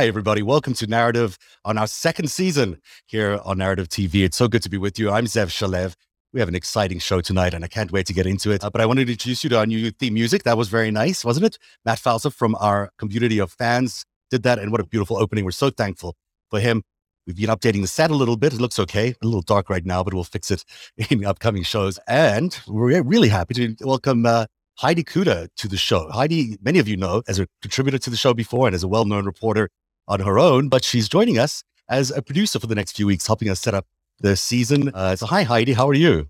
Hi, everybody. Welcome to Narativ on our second season here on Narativ TV. It's so good to be with you. I'm Zev Shalev. We have an exciting show tonight, and I can't wait to get into it. Uh, but I wanted to introduce you to our new theme music. That was very nice, wasn't it? Matt Falsa from our community of fans did that, and what a beautiful opening. We're so thankful for him. We've been updating the set a little bit. It looks okay, a little dark right now, but we'll fix it in upcoming shows. And we're really happy to welcome uh, Heidi Cuda to the show. Heidi, many of you know as a contributor to the show before and as a well known reporter on her own, but she's joining us as a producer for the next few weeks, helping us set up the season. Uh, so, hi, Heidi. How are you?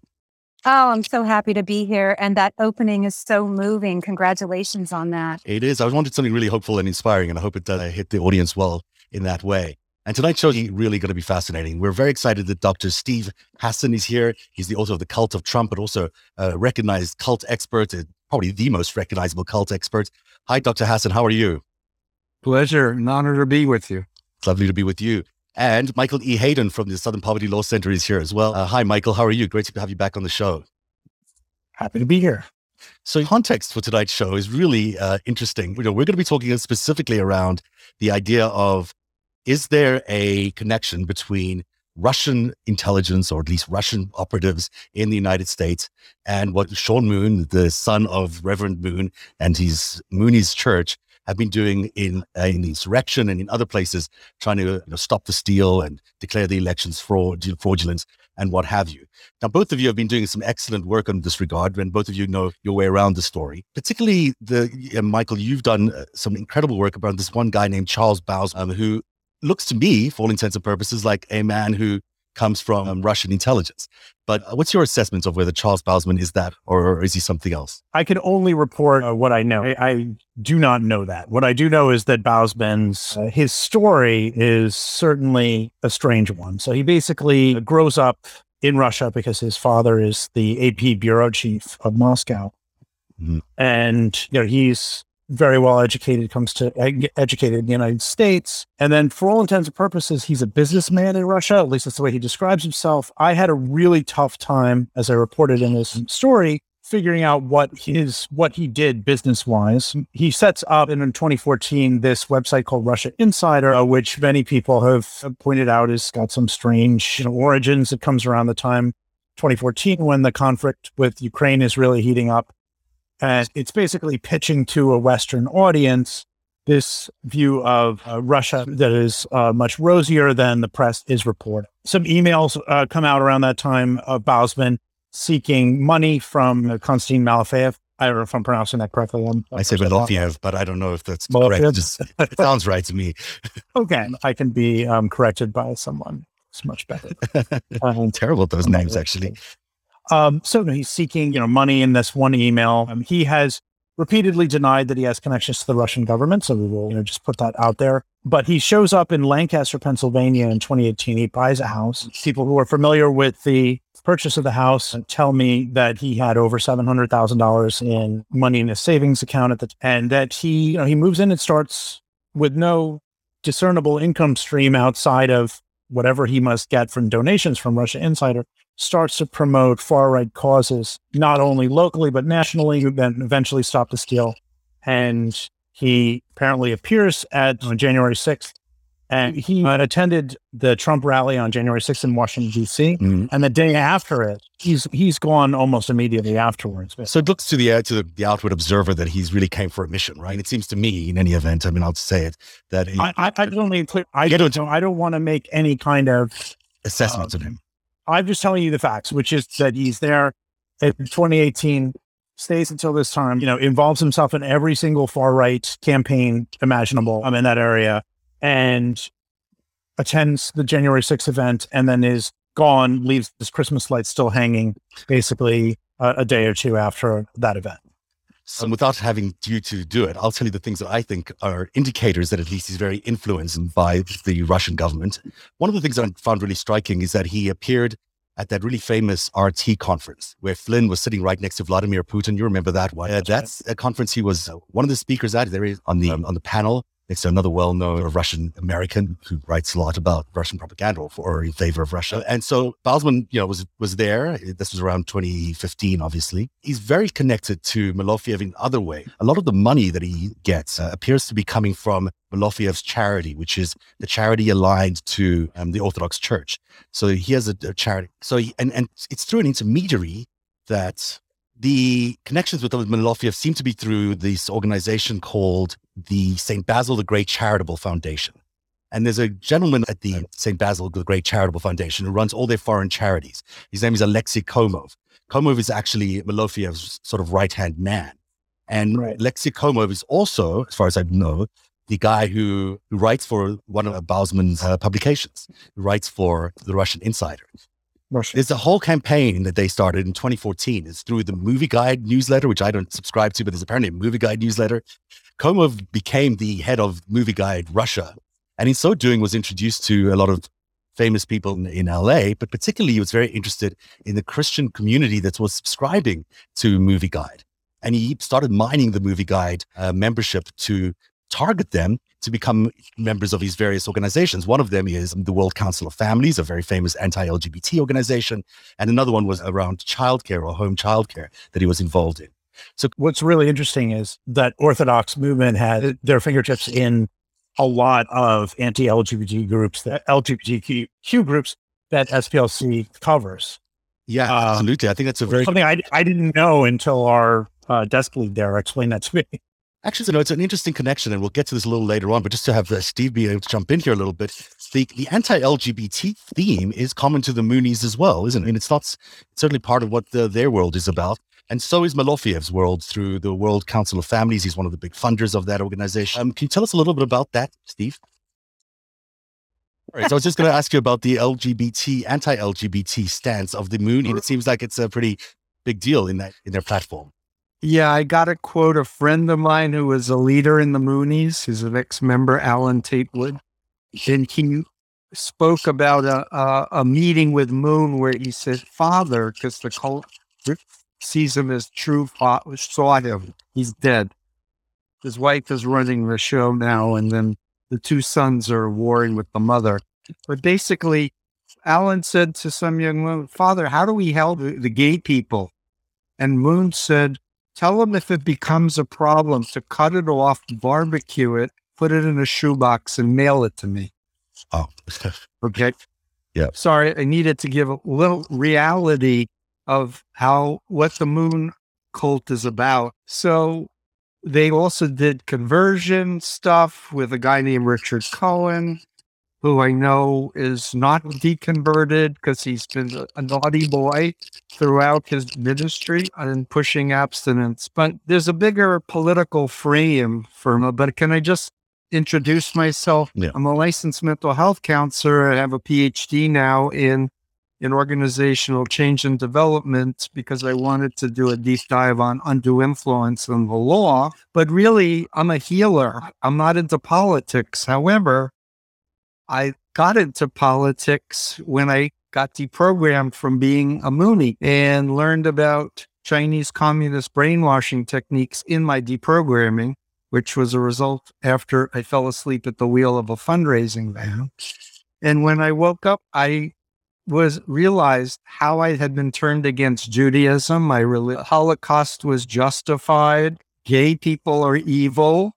Oh, I'm so happy to be here. And that opening is so moving. Congratulations on that. It is. I wanted something really hopeful and inspiring, and I hope it uh, hit the audience well in that way. And tonight's show is really going to be fascinating. We're very excited that Dr. Steve Hassan is here. He's the author of The Cult of Trump, but also a recognized cult expert, probably the most recognizable cult expert. Hi, Dr. Hassan. How are you? Pleasure. An honor to be with you. It's lovely to be with you. And Michael E. Hayden from the Southern Poverty Law Center is here as well. Uh, hi, Michael. How are you? Great to have you back on the show. Happy to be here. So, context for tonight's show is really uh, interesting. You know, we're going to be talking specifically around the idea of is there a connection between Russian intelligence, or at least Russian operatives in the United States, and what Sean Moon, the son of Reverend Moon, and his Moonies' church have been doing in uh, in the insurrection and in other places, trying to you know, stop the steal and declare the elections fraud, fraudulent and what have you. Now, both of you have been doing some excellent work on this regard, and both of you know your way around the story. Particularly, the uh, Michael, you've done uh, some incredible work about this one guy named Charles Bowes, um, who looks to me, for all intents and purposes, like a man who comes from um, Russian intelligence. But uh, what's your assessment of whether Charles Bausman is that, or, is he something else? I can only report uh, what I know. I, I, do not know that. What I do know is that Bausman's uh, his story is certainly a strange one. So he basically grows up in Russia because his father is the AP bureau chief of Moscow. Mm-hmm. And you know he's very well educated, comes to educated in the United States. And then, for all intents and purposes, he's a businessman in Russia. At least that's the way he describes himself. I had a really tough time, as I reported in this story, figuring out what his what he did business wise. He sets up in 2014 this website called Russia Insider, uh, which many people have pointed out has got some strange you know, origins. It comes around the time 2014 when the conflict with Ukraine is really heating up. And it's basically pitching to a Western audience this view of uh, Russia that is uh, much rosier than the press is reporting. Some emails uh, come out around that time of Bausman seeking money from Konstantin Malafeyev. I don't know if I'm pronouncing that correctly. I'm, i say Malafeyev, but I don't know if that's correct. Just, it sounds right to me. okay, I can be um, corrected by someone. It's much better. Um, Terrible at those names, actually. Um, so no, he's seeking, you know, money in this one email. Um, he has repeatedly denied that he has connections to the Russian government. So we will, you know, just put that out there. But he shows up in Lancaster, Pennsylvania in 2018. He buys a house. People who are familiar with the purchase of the house tell me that he had over $700,000 in money in his savings account at the, and that he, you know, he moves in and starts with no discernible income stream outside of whatever he must get from donations from Russia Insider starts to promote far right causes, not only locally, but nationally, then eventually stop the steal. And he apparently appears at on January 6th. And he had attended the Trump rally on January 6th in Washington, D.C. Mm-hmm. And the day after it, he's he's gone almost immediately afterwards. So it looks to the uh, to the, the, outward observer that he's really came for a mission, right? It seems to me, in any event, I mean, I'll say it that he, I, I, I don't I don't, I don't want to make any kind of assessments um, of him. I'm just telling you the facts, which is that he's there in 2018, stays until this time, you know, involves himself in every single far right campaign imaginable um, in that area and attends the January 6th event and then is gone, leaves this Christmas light still hanging basically a, a day or two after that event. So without having you to do it, I'll tell you the things that I think are indicators that at least he's very influenced by the Russian government. One of the things I found really striking is that he appeared at that really famous RT conference where Flynn was sitting right next to Vladimir Putin. You remember that one? Uh, that's a conference he was uh, one of the speakers at. There is on the um, on the panel to another well-known Russian American who writes a lot about Russian propaganda or in favor of Russia. And so Bausman, you know, was was there. This was around 2015, obviously. He's very connected to Malofeyev in other way. A lot of the money that he gets uh, appears to be coming from Malofeyev's charity, which is the charity aligned to um, the Orthodox Church. So he has a, a charity. So he, and and it's through an intermediary that the connections with Malofeyev seem to be through this organization called the St. Basil the Great Charitable Foundation. And there's a gentleman at the St. Basil the Great Charitable Foundation who runs all their foreign charities. His name is Alexei Komov. Komov is actually Malofeyev's sort of right hand man. And right. Alexei Komov is also, as far as I know, the guy who, who writes for one of Bausman's uh, publications, who writes for the Russian Insider. Russia. There's a whole campaign that they started in 2014. It's through the Movie Guide newsletter, which I don't subscribe to, but there's apparently a Movie Guide newsletter. Komov became the head of Movie Guide Russia, and in so doing was introduced to a lot of famous people in, in LA, but particularly he was very interested in the Christian community that was subscribing to Movie Guide. And he started mining the Movie Guide uh, membership to target them to become members of these various organizations. One of them is the World Council of Families, a very famous anti LGBT organization. And another one was around childcare or home childcare that he was involved in. So, what's really interesting is that Orthodox movement had their fingertips in a lot of anti LGBT groups, that LGBTQ groups that SPLC covers. Yeah, uh, absolutely. I think that's a very something I, I didn't know until our uh, desk lead there explained that to me. Actually, you know, it's an interesting connection, and we'll get to this a little later on. But just to have uh, Steve be able to jump in here a little bit, the, the anti-LGBT theme is common to the Moonies as well, isn't it? I mean, it's not it's certainly part of what the, their world is about. And so is Malofeyev's world through the World Council of Families. He's one of the big funders of that organization. Um, can you tell us a little bit about that, Steve? All right, so I was just going to ask you about the LGBT, anti-LGBT stance of the Moon, and it seems like it's a pretty big deal in that in their platform. Yeah, I got to quote a friend of mine who was a leader in the Moonies. He's an ex member, Allen Tate Wood. And he spoke about a, a, a, meeting with Moon where he said, Father, because the cult sees him as true father, saw him. He's dead. His wife is running the show now, and then the two sons are warring with the mother. But basically, Alan said to some young woman, Father, how do we help the, the gay people? And Moon said, Tell them if it becomes a problem to cut it off, barbecue it, put it in a shoebox, and mail it to me. Oh, okay. Yeah. Sorry, I needed to give a little reality of how what the moon cult is about. So they also did conversion stuff with a guy named Richard Cohen who I know is not deconverted because he's been a naughty boy throughout his ministry and pushing abstinence. But there's a bigger political frame for him. But can I just introduce myself? Yeah. I'm a licensed mental health counselor. I have a PhD now in in organizational change and development because I wanted to do a deep dive on undue influence in the law. But really, I'm a healer. I'm not into politics. However, I got into politics when I got deprogrammed from being a Moonie and learned about Chinese communist brainwashing techniques in my deprogramming, which was a result after I fell asleep at the wheel of a fundraising van. And when I woke up, I was realized how I had been turned against Judaism. My Holocaust was justified. Gay people are evil.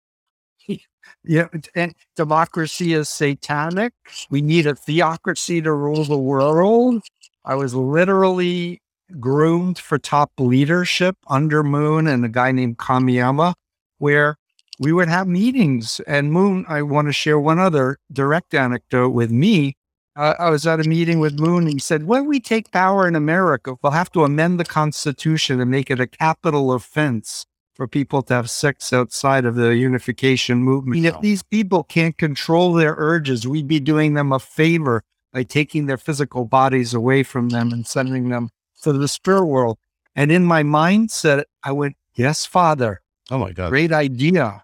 Yeah, and democracy is satanic. We need a theocracy to rule the world. I was literally groomed for top leadership under Moon and a guy named Kamiyama, where we would have meetings. And Moon, I want to share one other direct anecdote with me. Uh, I was at a meeting with Moon and he said, When we take power in America, we'll have to amend the Constitution and make it a capital offense for people to have sex outside of the unification movement. And if these people can't control their urges, we'd be doing them a favor by taking their physical bodies away from them and sending them to the spirit world. And in my mindset, I went, Yes, Father. Oh my God. Great idea.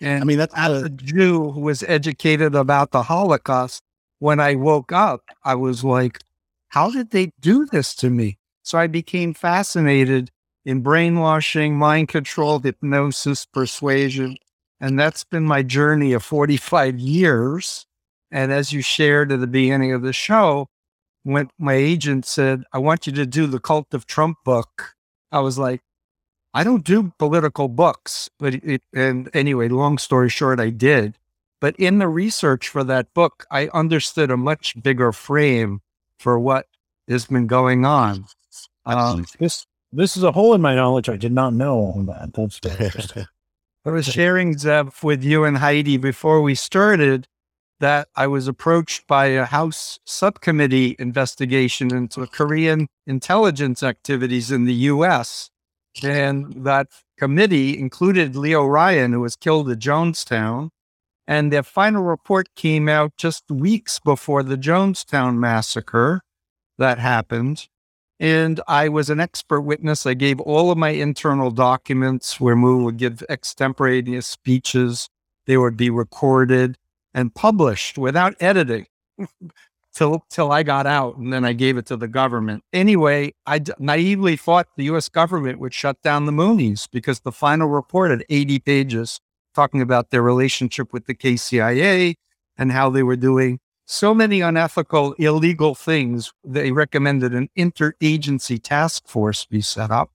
And I mean, that's as a Jew who was educated about the Holocaust, when I woke up, I was like, How did they do this to me? So I became fascinated in brainwashing, mind control, hypnosis, persuasion. And that's been my journey of 45 years. And as you shared at the beginning of the show, when my agent said, I want you to do the Cult of Trump book, I was like, I don't do political books. But it, and anyway, long story short, I did. But in the research for that book, I understood a much bigger frame for what has been going on. Um, this this is a hole in my knowledge. I did not know all that. That's interesting. I was sharing Zev with you and Heidi before we started that I was approached by a House subcommittee investigation into Korean intelligence activities in the U.S. And that committee included Leo Ryan, who was killed at Jonestown. And their final report came out just weeks before the Jonestown massacre that happened. And I was an expert witness. I gave all of my internal documents where Moon would give extemporaneous speeches. They would be recorded and published without editing till till I got out, and then I gave it to the government. Anyway, I d- naively thought the U.S. government would shut down the Moonies because the final report had 80 pages talking about their relationship with the KCIA and how they were doing so many unethical, illegal things, they recommended an interagency task force be set up.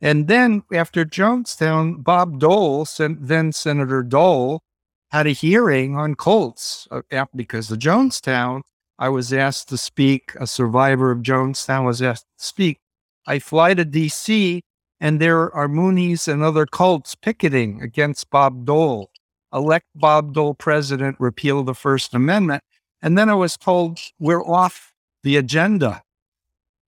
And then after Jonestown, Bob Dole, then Senator Dole, had a hearing on Colts uh, because of Jonestown. I was asked to speak. A survivor of Jonestown was asked to speak. I fly to DC, and there are Moonies and other cults picketing against Bob Dole. Elect Bob Dole president, repeal the First Amendment. And then I was told we're off the agenda.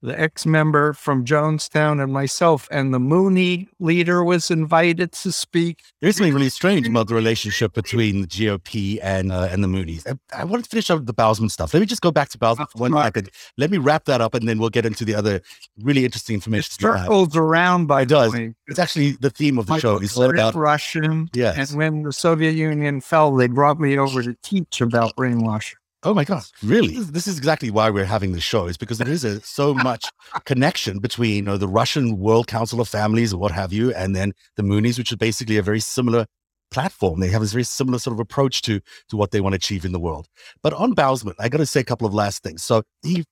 The ex member from Jonestown and myself and the Moonie leader was invited to speak. There's something really strange about the relationship between the GOP and uh, and the Moonies. I, I want to finish up with the Bausman stuff. Let me just go back to Bausman for one second. Let me wrap that up, and then we'll get into the other really interesting information. It circles around by it does. It's actually the theme of the show. It's about Russian. Yes. And when the Soviet Union fell, they brought me over to teach about brainwashing. Oh my God, really? This is exactly why we're having this show, is because there is a, so much connection between you know, the Russian World Council of Families or what have you, and then the Moonies, which is basically a very similar platform. They have this very similar sort of approach to, to what they want to achieve in the world. But on Bausman, I got to say a couple of last things. So he,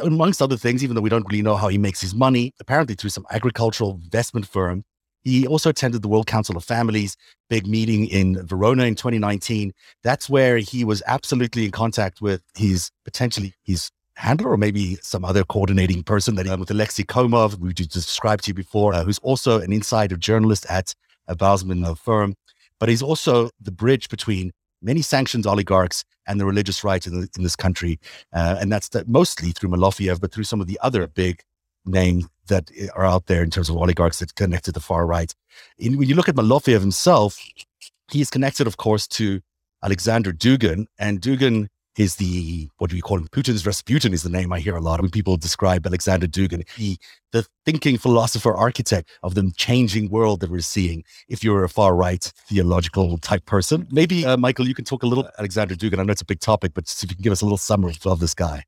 amongst other things, even though we don't really know how he makes his money, apparently through some agricultural investment firm, he also attended the World Council of Families big meeting in Verona in 2019. That's where he was absolutely in contact with his potentially his handler or maybe some other coordinating person that he, um, with Alexei Komov, just described to you before, uh, who's also an insider journalist at a Bausman firm. But he's also the bridge between many sanctioned oligarchs and the religious right in, the, in this country. Uh, and that's the, mostly through Malofeyev, but through some of the other big names that are out there in terms of oligarchs that connect to the far right. In, when you look at Malofeyev himself, he is connected, of course, to Alexander Dugin, and Dugin is the what do we call him? Putin's Rasputin is the name I hear a lot when people describe Alexander Dugin. He, the thinking philosopher architect of the changing world that we're seeing. If you're a far right theological type person, maybe uh, Michael, you can talk a little Alexander Dugin. I know it's a big topic, but if you can give us a little summary of this guy.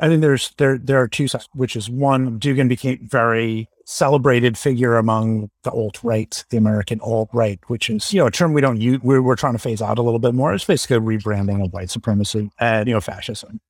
I think there's there there are two sides, which is one, Dugin became very celebrated figure among the alt right, the American alt right, which is you know a term we don't use. We're, we're trying to phase out a little bit more. It's basically a rebranding of white supremacy and you know fascism,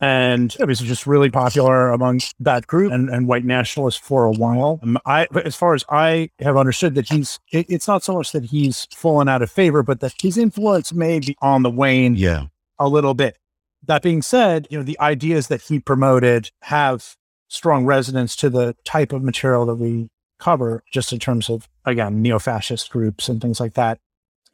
and it was just really popular among that group and, and white nationalists for a while. Um, I, as far as I have understood, that he's it, it's not so much that he's fallen out of favor, but that his influence may be on the wane. Yeah. A little bit. That being said, you know, the ideas that he promoted have strong resonance to the type of material that we cover, just in terms of, again, neo fascist groups and things like that.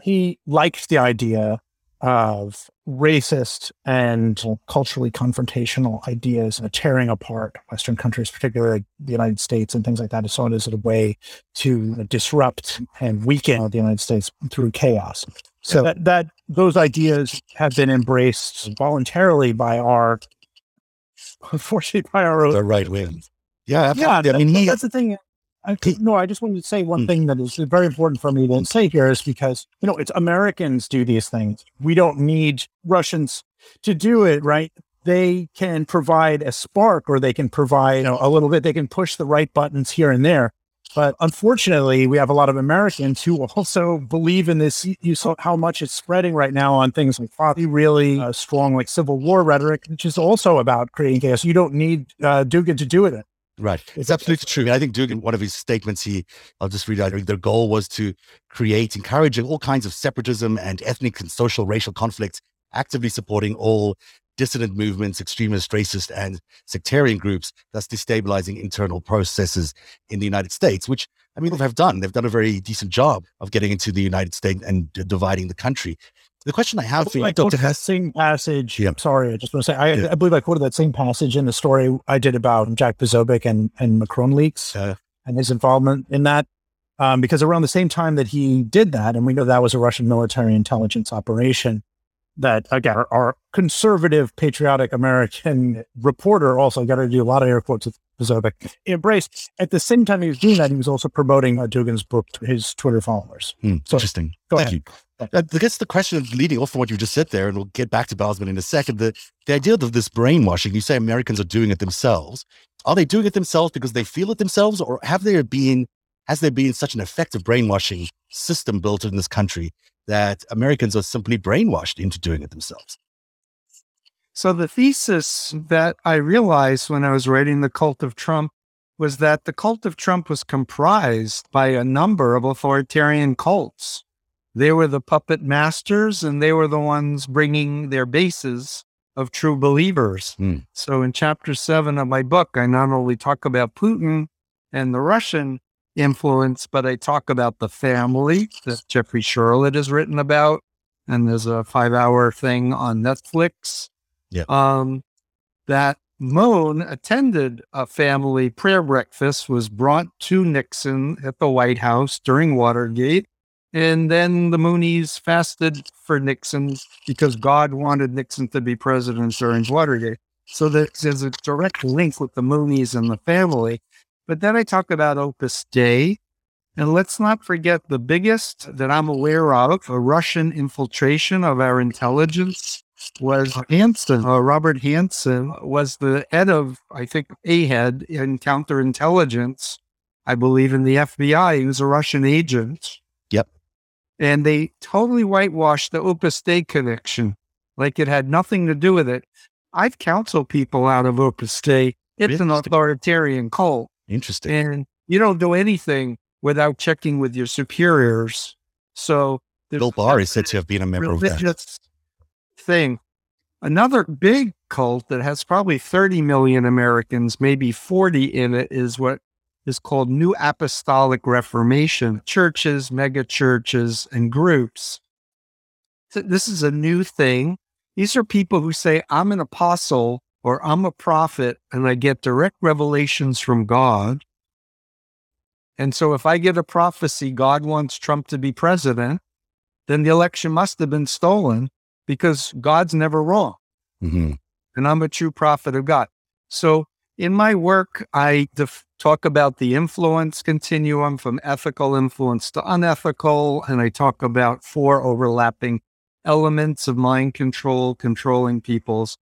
He liked the idea of racist and culturally confrontational ideas and tearing apart Western countries, particularly the United States and things like that, saw it as a way to disrupt and weaken the United States through chaos. So that, that those ideas have been embraced voluntarily by our, unfortunately, by our the right wing. Yeah, absolutely. yeah. I mean, he, that's the thing. I, no, I just wanted to say one mm. thing that is very important for me to say here is because you know it's Americans do these things. We don't need Russians to do it, right? They can provide a spark, or they can provide you know, a little bit. They can push the right buttons here and there. But unfortunately, we have a lot of Americans who also believe in this. You saw how much it's spreading right now on things like really uh, strong, like Civil War rhetoric, which is also about creating chaos. You don't need uh, Dugin to do it. Right. It's absolutely true. And I think Dugin, one of his statements, he, I'll just read out, their goal was to create, encouraging all kinds of separatism and ethnic and social racial conflicts, actively supporting all dissident movements, extremist, racist, and sectarian groups, thus destabilizing internal processes in the United States, which I mean, they have done. They've done a very decent job of getting into the United States and d- dividing the country. The question I have for you, I Dr. that same passage. Yeah. I'm sorry, I just want to say, I, Yeah. I believe I quoted that same passage in the story I did about Jack Posobiec and, and Macron leaks Uh, and his involvement in that. Um, because around the same time that he did that, and we know that was a Russian military intelligence operation, that again, our, our conservative, patriotic American reporter also got to do a lot of air quotes with Posobiec embraced. At the same time he was doing that, he was also promoting uh, Dugin's book to his Twitter followers. hmm, So, interesting. Go Thank ahead. you. I guess the question leading off from what you just said there, and we'll get back to Bausman in a second, the, the idea of this brainwashing, you say Americans are doing it themselves. Are they doing it themselves because they feel it themselves, or have there been, has there been such an effective brainwashing system built in this country that Americans are simply brainwashed into doing it themselves? So the thesis that I realized when I was writing The Cult of Trump was that the cult of Trump was comprised by a number of authoritarian cults. They were the puppet masters and they were the ones bringing their bases of true believers. Hmm. So in chapter seven of my book, I not only talk about Putin and the Russian influence, but I talk about the family that Jeffrey Sharlet has written about. And there's a five hour thing on Netflix um, that Moon attended a family prayer breakfast, was brought to Nixon at the White House during Watergate. And then the Moonies fasted for Nixon because God wanted Nixon to be president during Watergate. So there's a direct link with the Moonies and the family. But then I talk about Opus Dei. And let's not forget the biggest that I'm aware of a Russian infiltration of our intelligence was Hanssen. Uh, Robert Hanssen was the head of, I think, a head in counterintelligence, I believe, in the FBI. He was a Russian agent. Yep. And they totally whitewashed the Opus Dei connection, like it had nothing to do with it. I've counseled people out of Opus Dei. It's an authoritarian cult, Interesting. and you don't do anything without checking with your superiors. So Bill Barr is said to have been a member of that. thing. Another big cult that has probably 30 million Americans, maybe 40 in it, is what is called New Apostolic Reformation churches, mega churches, and groups. Th- This is a new thing. These are people who say, I'm an apostle or I'm a prophet, and I get direct revelations from God. And so if I get a prophecy, God wants Trump to be president, then the election must have been stolen because God's never wrong. Mhm. And I'm a true prophet of God. So in my work, I def- talk about the influence continuum from ethical influence to unethical. And I talk about four overlapping elements of mind control, controlling people's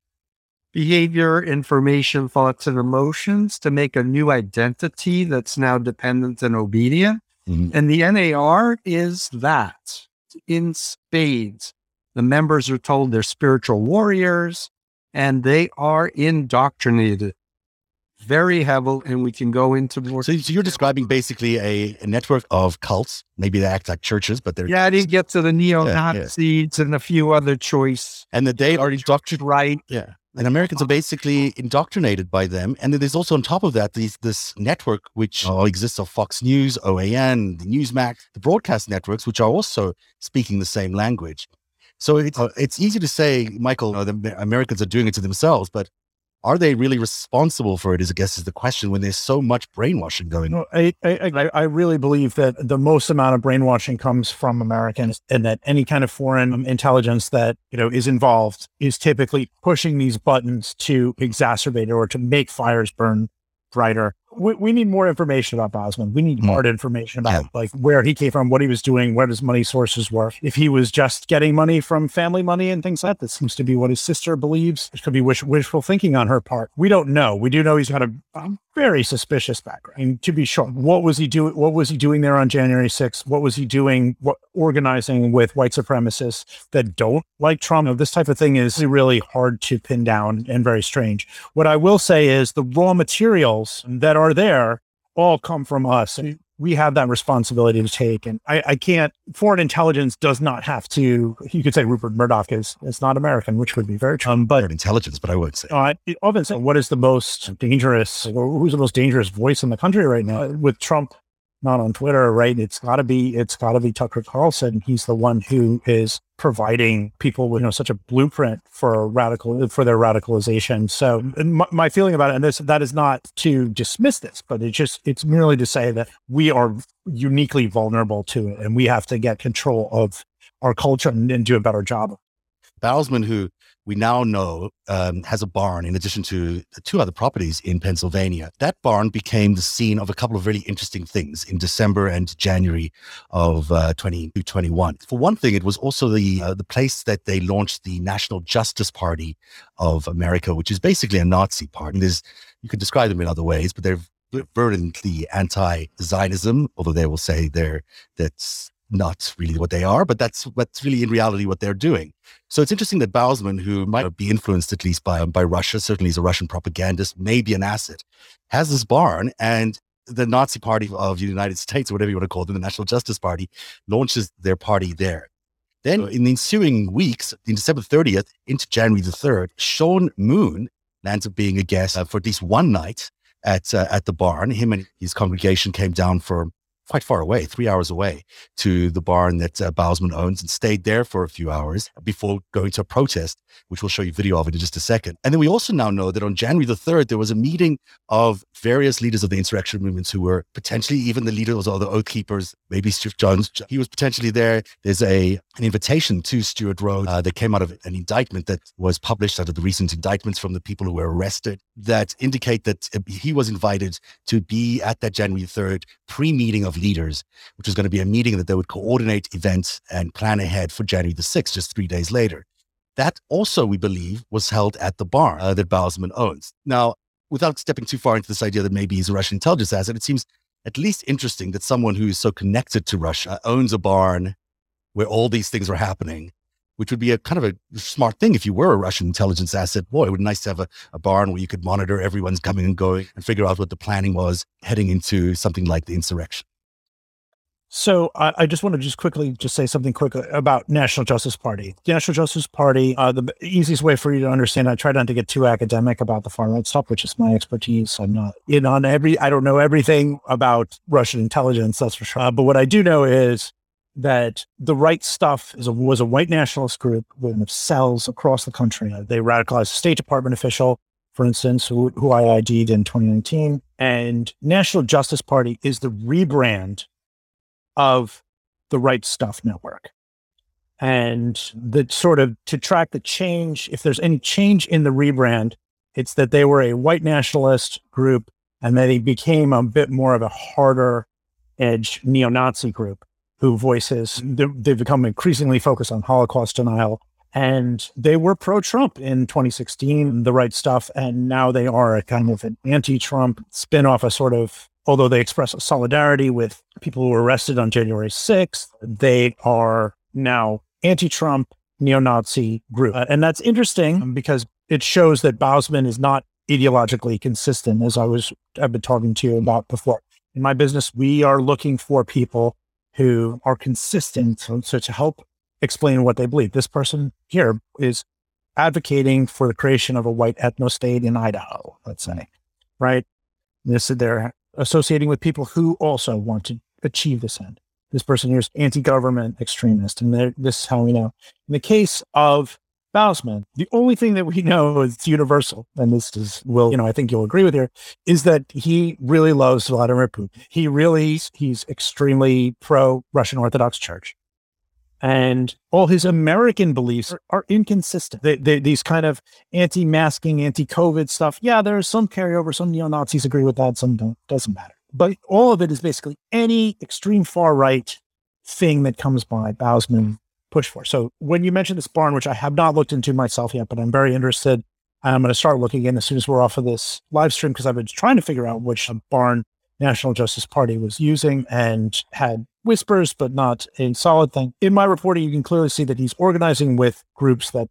behavior, information, thoughts, and emotions to make a new identity that's now dependent and obedient. Mhm. And the NAR is that in spades. The members are told they're spiritual warriors and they are indoctrinated very heavily. And we can go into more. So, so you're describing basically a, a network of cults. Maybe they act like churches, but they're yeah, I didn't get to the neo Nazis and a few other choice. and that they are indoctrinated. Right. Yeah. And Americans are basically indoctrinated by them. And then there's also on top of that, these, this network which uh, exists of Fox News, OAN, the Newsmax, the broadcast networks, which are also speaking the same language. So it's, uh, it's easy to say, Michael, uh, the Americans are doing it to themselves, but are they really responsible for it? Is I guess is the question when there's so much brainwashing going on. I, I, I- really believe that the most amount of brainwashing comes from Americans, and that any kind of foreign intelligence that you know is involved is typically pushing these buttons to exacerbate it or to make fires burn brighter. We, we need more information about Bausman. We need Mm. hard information about Yeah. like where he came from, what he was doing, where his money sources were. If he was just getting money from family money and things like that, that seems to be what his sister believes. It could be wish, wishful thinking on her part. We don't know. We do know he's got a, a very suspicious background. And to be sure, what was he doing? What was he doing there on January 6th? What was he doing? What organizing with white supremacists that don't like Trump? This type of thing is really hard to pin down and very strange. What I will say is the raw materials that are are there all come from us. And we have that responsibility to take. And I, I, can't, foreign intelligence does not have to, you could say Rupert Murdoch is, is not American, which would be very true. Um, but foreign intelligence, but I would say. Uh, often say, what is the most dangerous, who's the most dangerous voice in the country right now? With Trump not on Twitter, right? It's got to be it's got to be Tucker Carlson. He's the one who is providing people with you know such a blueprint for radical for their radicalization. So my, my, feeling about it, and this that is not to dismiss this, but it's just it's merely to say that we are uniquely vulnerable to it, and we have to get control of our culture and, and do a better job. Bausman, who we now know um, has a barn in addition to two other properties in Pennsylvania. That barn became the scene of a couple of really interesting things in December and January of uh, 2021. For one thing, it was also the uh, the place that they launched the National Justice Party of America, which is basically a Nazi party. There's, you could describe them in other ways, but they're virulently anti-Zionism, although they will say they're that's not really what they are, but that's what's really in reality what they're doing. So it's interesting that Bausman, who might be influenced at least by by Russia, certainly is a Russian propagandist, maybe an asset, has this barn and the Nazi Party of the United States, or whatever you want to call them, the National Justice Party, launches their party there. Then in the ensuing weeks, in December 30th into January the 3rd, Sean Moon lands up being a guest uh, for at least one night at uh, at the barn. Him and his congregation came down for quite far away, three hours away, to the barn that uh, Bausman owns and stayed there for a few hours before going to a protest, which we'll show you video of in just a second. And then we also now know that on January the 3rd, there was a meeting of various leaders of the insurrection movements who were potentially even the leaders or the oath keepers, maybe Stuart Jones. He was potentially there. There's a an invitation to Stewart Rhodes uh, that came out of an indictment that was published out of the recent indictments from the people who were arrested that indicate that uh, he was invited to be at that January 3rd pre-meeting of leaders, which was going to be a meeting that they would coordinate events and plan ahead for January the 6th, just three days later. That also, we believe, was held at the bar uh, that Bausman owns. Now, without stepping too far into this idea that maybe he's a Russian intelligence asset, it seems at least interesting that someone who is so connected to Russia owns a barn where all these things are happening, which would be a kind of a smart thing if you were a Russian intelligence asset. Boy, it would be nice to have a, a barn where you could monitor everyone's coming and going and figure out what the planning was heading into something like the insurrection. So I, I, just want to just quickly just say something quick about National Justice Party. The National Justice Party, uh, the easiest way for you to understand, I try not to get too academic about the far right stuff, which is my expertise. I'm not in on every, I don't know everything about Russian intelligence, that's for sure. Uh, but what I do know is that the right stuff a, was a white nationalist group with cells across the country. They radicalized a State Department official, for instance, who, who I ID'd in 2019. And National Justice Party is the rebrand of the Right Stuff Network. And the sort of to track the change, if there's any change in the rebrand, it's that they were a white nationalist group and that they became a bit more of a harder edge neo Nazi group who voices, they've become increasingly focused on Holocaust denial. And they were pro Trump in 2016, the right stuff. And now they are a kind of an anti Trump spin off, a sort of although they express solidarity with people who were arrested on January 6th, they are now anti-Trump neo-Nazi group. Uh, and that's interesting because it shows that Bausman is not ideologically consistent, as I was I've been talking to you about before. In my business, we are looking for people who are consistent so, so to help explain what they believe. This person here is advocating for the creation of a white ethno state in Idaho, let's say, right? This they're associating with people who also want to achieve this end. This person here is anti-government extremist, and this is how we know. In the case of Bausman, the only thing that we know is universal, and this is will you know I think you'll agree with here, is that he really loves Vladimir Putin. He really he's extremely pro Russian Orthodox Church and all his American beliefs are, are inconsistent. They, they, these kind of anti-masking, anti-COVID stuff. Yeah, there's some carryover. Some neo Nazis agree with that. Some don't. Doesn't matter. But all of it is basically any extreme far right thing that comes by. Bausman push for. So when you mentioned this barn, which I have not looked into myself yet, but I'm very interested. I'm going to start looking in as soon as we're off of this live stream because I've been trying to figure out which uh, barn National Justice Party was using and had whispers, but not a solid thing. In my reporting, you can clearly see that he's organizing with groups that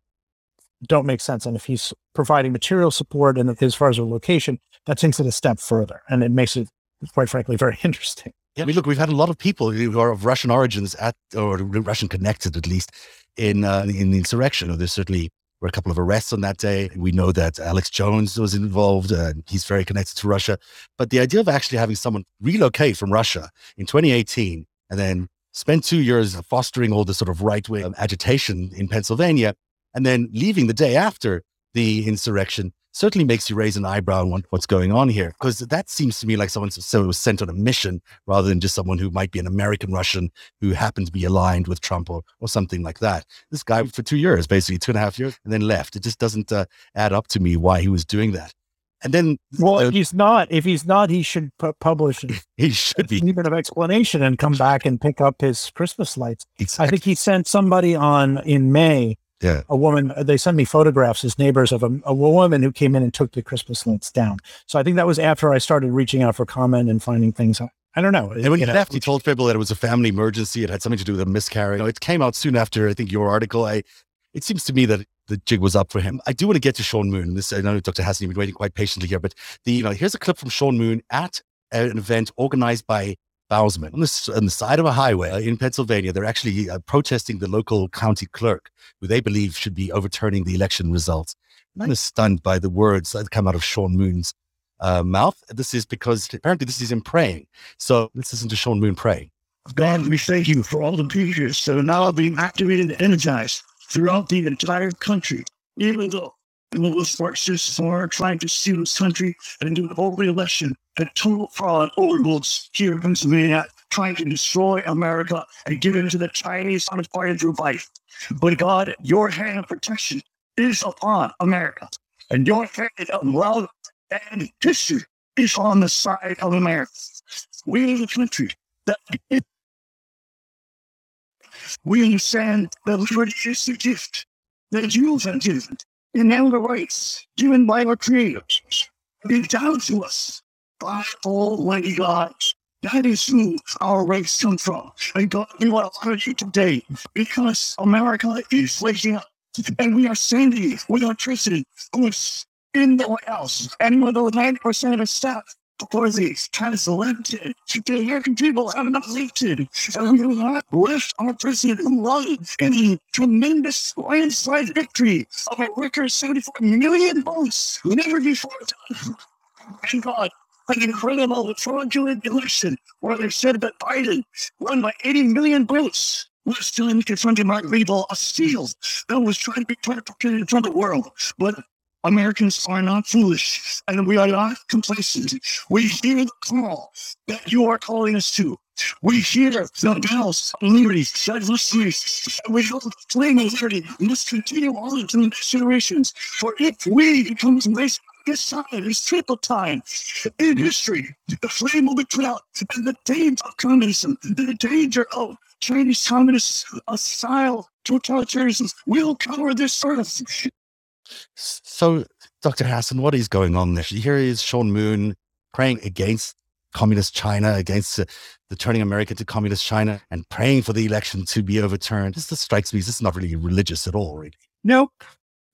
don't make sense. And if he's providing material support and as far as a location, that takes it a step further. And it makes it, quite frankly, very interesting. Yeah, I mean, look, we've had a lot of people who are of Russian origins at, or Russian connected at least, in uh, in the insurrection. There's certainly were a couple of arrests on that day. We know that Alex Jones was involved. Uh, he's very connected to Russia. But the idea of actually having someone relocate from Russia in 2018 and then spent two years fostering all this sort of right wing agitation in Pennsylvania and then leaving the day after the insurrection certainly makes you raise an eyebrow and wonder what's going on here. Because that seems to me like someone so was sent on a mission rather than just someone who might be an American Russian who happened to be aligned with Trump or, or something like that. This guy for two years, basically two and a half years, and then left. It just doesn't uh, add up to me why he was doing that. And then, well, uh, if he's not, if he's not, he should pu- publish. he should be even of explanation and come back and pick up his Christmas lights. Exactly. I think he sent somebody on in May yeah. a woman, uh, they sent me photographs as neighbors of a, a, woman who came in and took the Christmas lights down. So I think that was after I started reaching out for comment and finding things. I don't know. And when he left, he told people that it was a family emergency. It had something to do with a miscarriage. You know, it came out soon after, I think, your article. I, it seems to me that the jig was up for him. I do want to get to Sean Moon. This, I know Dr. Hassan, you've been waiting quite patiently here, but the, you know, here's a clip from Sean Moon at an event organized by Bausman on the, on the side of a highway in Pennsylvania. They're actually uh, protesting the local county clerk, who they believe should be overturning the election results. I'm kind of stunned by the words that come out of Sean Moon's uh, mouth. This is because apparently this is him praying. So let's listen to Sean Moon pray. God, we thank you for all the preachers that are now being activated and energized throughout the entire country, even though those forces are trying to steal this country and do an open election and total fraud overlords here in Pennsylvania trying to destroy America and give it to the Chinese on its part through life. But God, your hand of protection is upon America. And your hand of love and history is on the side of America. We are the country that we understand that liberty is the gift that you have given the rights given by our creators. It's down to us by Almighty God. That is who our rights come from. And God, we want to honor you today because America is waking up. And we are standing with our president who is in the White House and with over 90% of staff for these elected. The American people have not elected. And we have left our president alone in a tremendous landslide victory of a record 74 million votes. Never before done. And God, an incredible fraudulent election where they said that Biden won by 80 million votes was trying to confront Mark Riebel, a steal that was trying to be in of the world. But Americans are not foolish and we are not complacent. We hear the call that you are calling us to. We hear the bells of liberty that and we know the flame of liberty must continue on into the next generations. For if we become complacent, this time is triple time in history. The flame will be put out, and the danger of communism, the danger of Chinese communist style totalitarianism will cover this earth. So, Dr. Hassan, what is going on there? Here is Sean Moon praying against communist China, against uh, the turning America to communist China, and praying for the election to be overturned. This just strikes me. This is not really religious at all, really. Nope,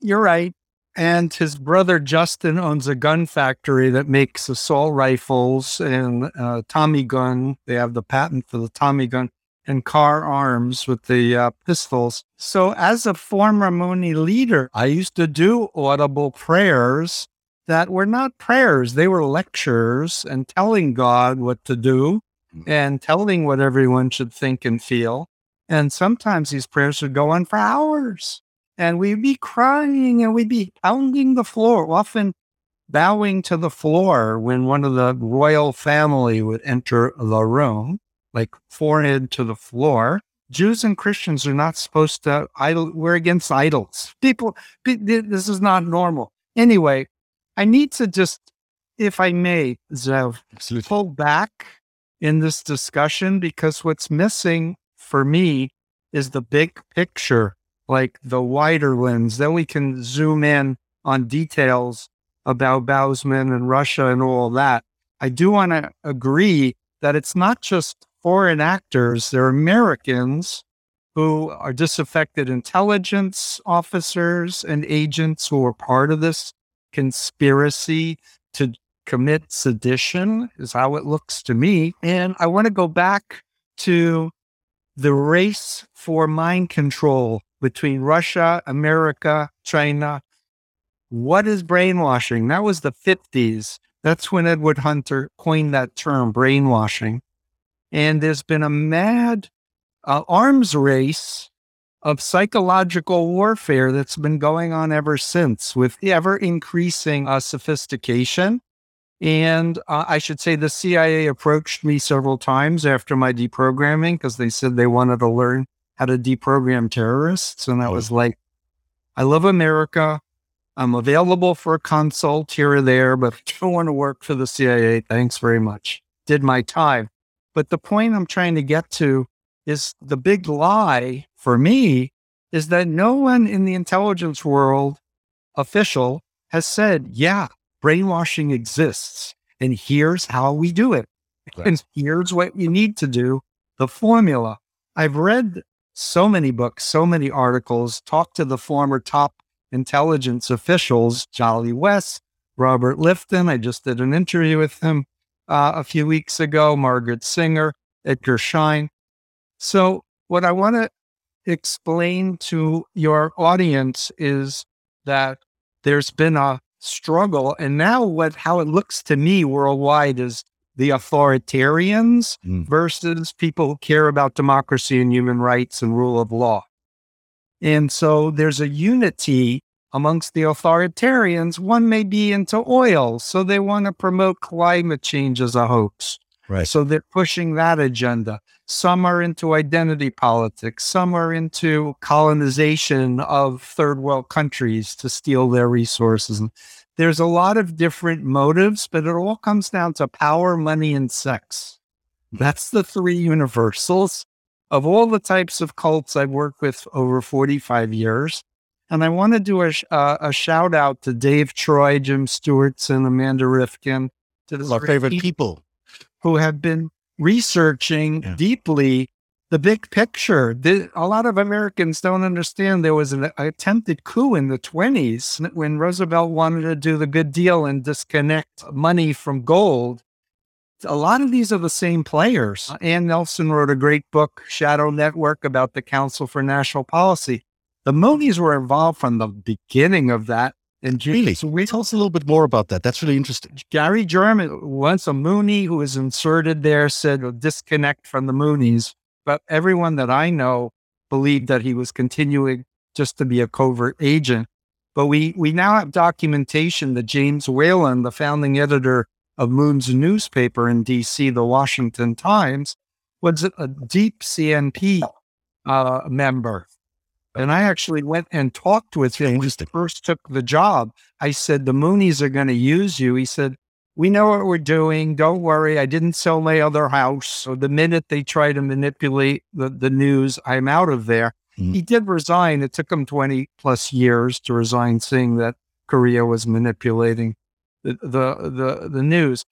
you're right. And his brother Justin owns a gun factory that makes assault rifles and uh, Tommy gun. They have the patent for the Tommy gun and Kahr Arms with the uh, pistols. So, as a former Moonie leader, I used to do audible prayers that were not prayers, they were lectures and telling God what to do mm. and telling what everyone should think and feel. And sometimes these prayers would go on for hours and we'd be crying and we'd be pounding the floor, often bowing to the floor when one of the royal family would enter the room like forehead to the floor. Jews and Christians are not supposed to idol. We're against idols. People, this is not normal. Anyway, I need to just, if I may, Zev, Absolutely. pull back in this discussion because what's missing for me is the big picture, like the wider lens. Then we can zoom in on details about Bausman and Russia and all that. I do want to agree that it's not just foreign actors, they're Americans who are disaffected intelligence officers and agents who are part of this conspiracy to commit sedition, is how it looks to me. And I want to go back to the race for mind control between Russia, America, China. What is brainwashing? That was the 50s. That's when Edward Hunter coined that term, brainwashing. And there's been a mad uh, arms race of psychological warfare that's been going on ever since with ever increasing uh, sophistication. And uh, I should say the CIA approached me several times after my deprogramming because they said they wanted to learn how to deprogram terrorists. And I was like, I love America. I'm available for a consult here or there, but I don't want to work for the CIA. Thanks very much. Did my time. But the point I'm trying to get to is the big lie for me is that no one in the intelligence world official has said, yeah, brainwashing exists. And here's how we do it. Right. And here's what you need to do the formula. I've read so many books, so many articles, talked to the former top intelligence officials, Jolly West, Robert Lifton. I just did an interview with him uh, a few weeks ago, Margaret Singer, Edgar Schein. So, what I want to explain to your audience is that there's been a struggle, and now what how it looks to me worldwide is the authoritarians mm. versus people who care about democracy and human rights and rule of law. And so there's a unity amongst the authoritarians. One may be into oil, so they want to promote climate change as a hoax. Right. So they're pushing that agenda. Some are into identity politics. Some are into colonization of third world countries to steal their resources. And there's a lot of different motives, but it all comes down to power, money, and sex. Hmm. That's the three universals of all the types of cults I've worked with over 45 years. And I want to do a, uh, a shout out to Dave Troy, Jim Stewartson, Amanda Rifkin, to our favorite people who have been researching yeah. deeply the big picture. The, a lot of Americans don't understand there was an attempted coup in the 20s when Roosevelt wanted to do the good deal and disconnect money from gold. A lot of these are the same players. Anne Nelson wrote a great book, Shadow Network, about the Council for National Policy. The Moonies were involved from the beginning of that. And really, so we, tell us a little bit more about that. That's really interesting. Gary Jarmin, once a Moonie who was inserted there, said well, disconnect from the Moonies. But everyone that I know believed that he was continuing just to be a covert agent. But we we now have documentation that James Whelan, the founding editor of Moon's newspaper in D.C., the Washington Times, was a deep CNP uh, member and I actually went and talked with him when he first took the job. I said, The Moonies are going to use you. He said, We know what we're doing. Don't worry. I didn't sell my other house. So the minute they try to manipulate the, the news, I'm out of there. Mm-hmm. He did resign. It took him 20 plus years to resign, seeing that Korea was manipulating the, the, the, the news.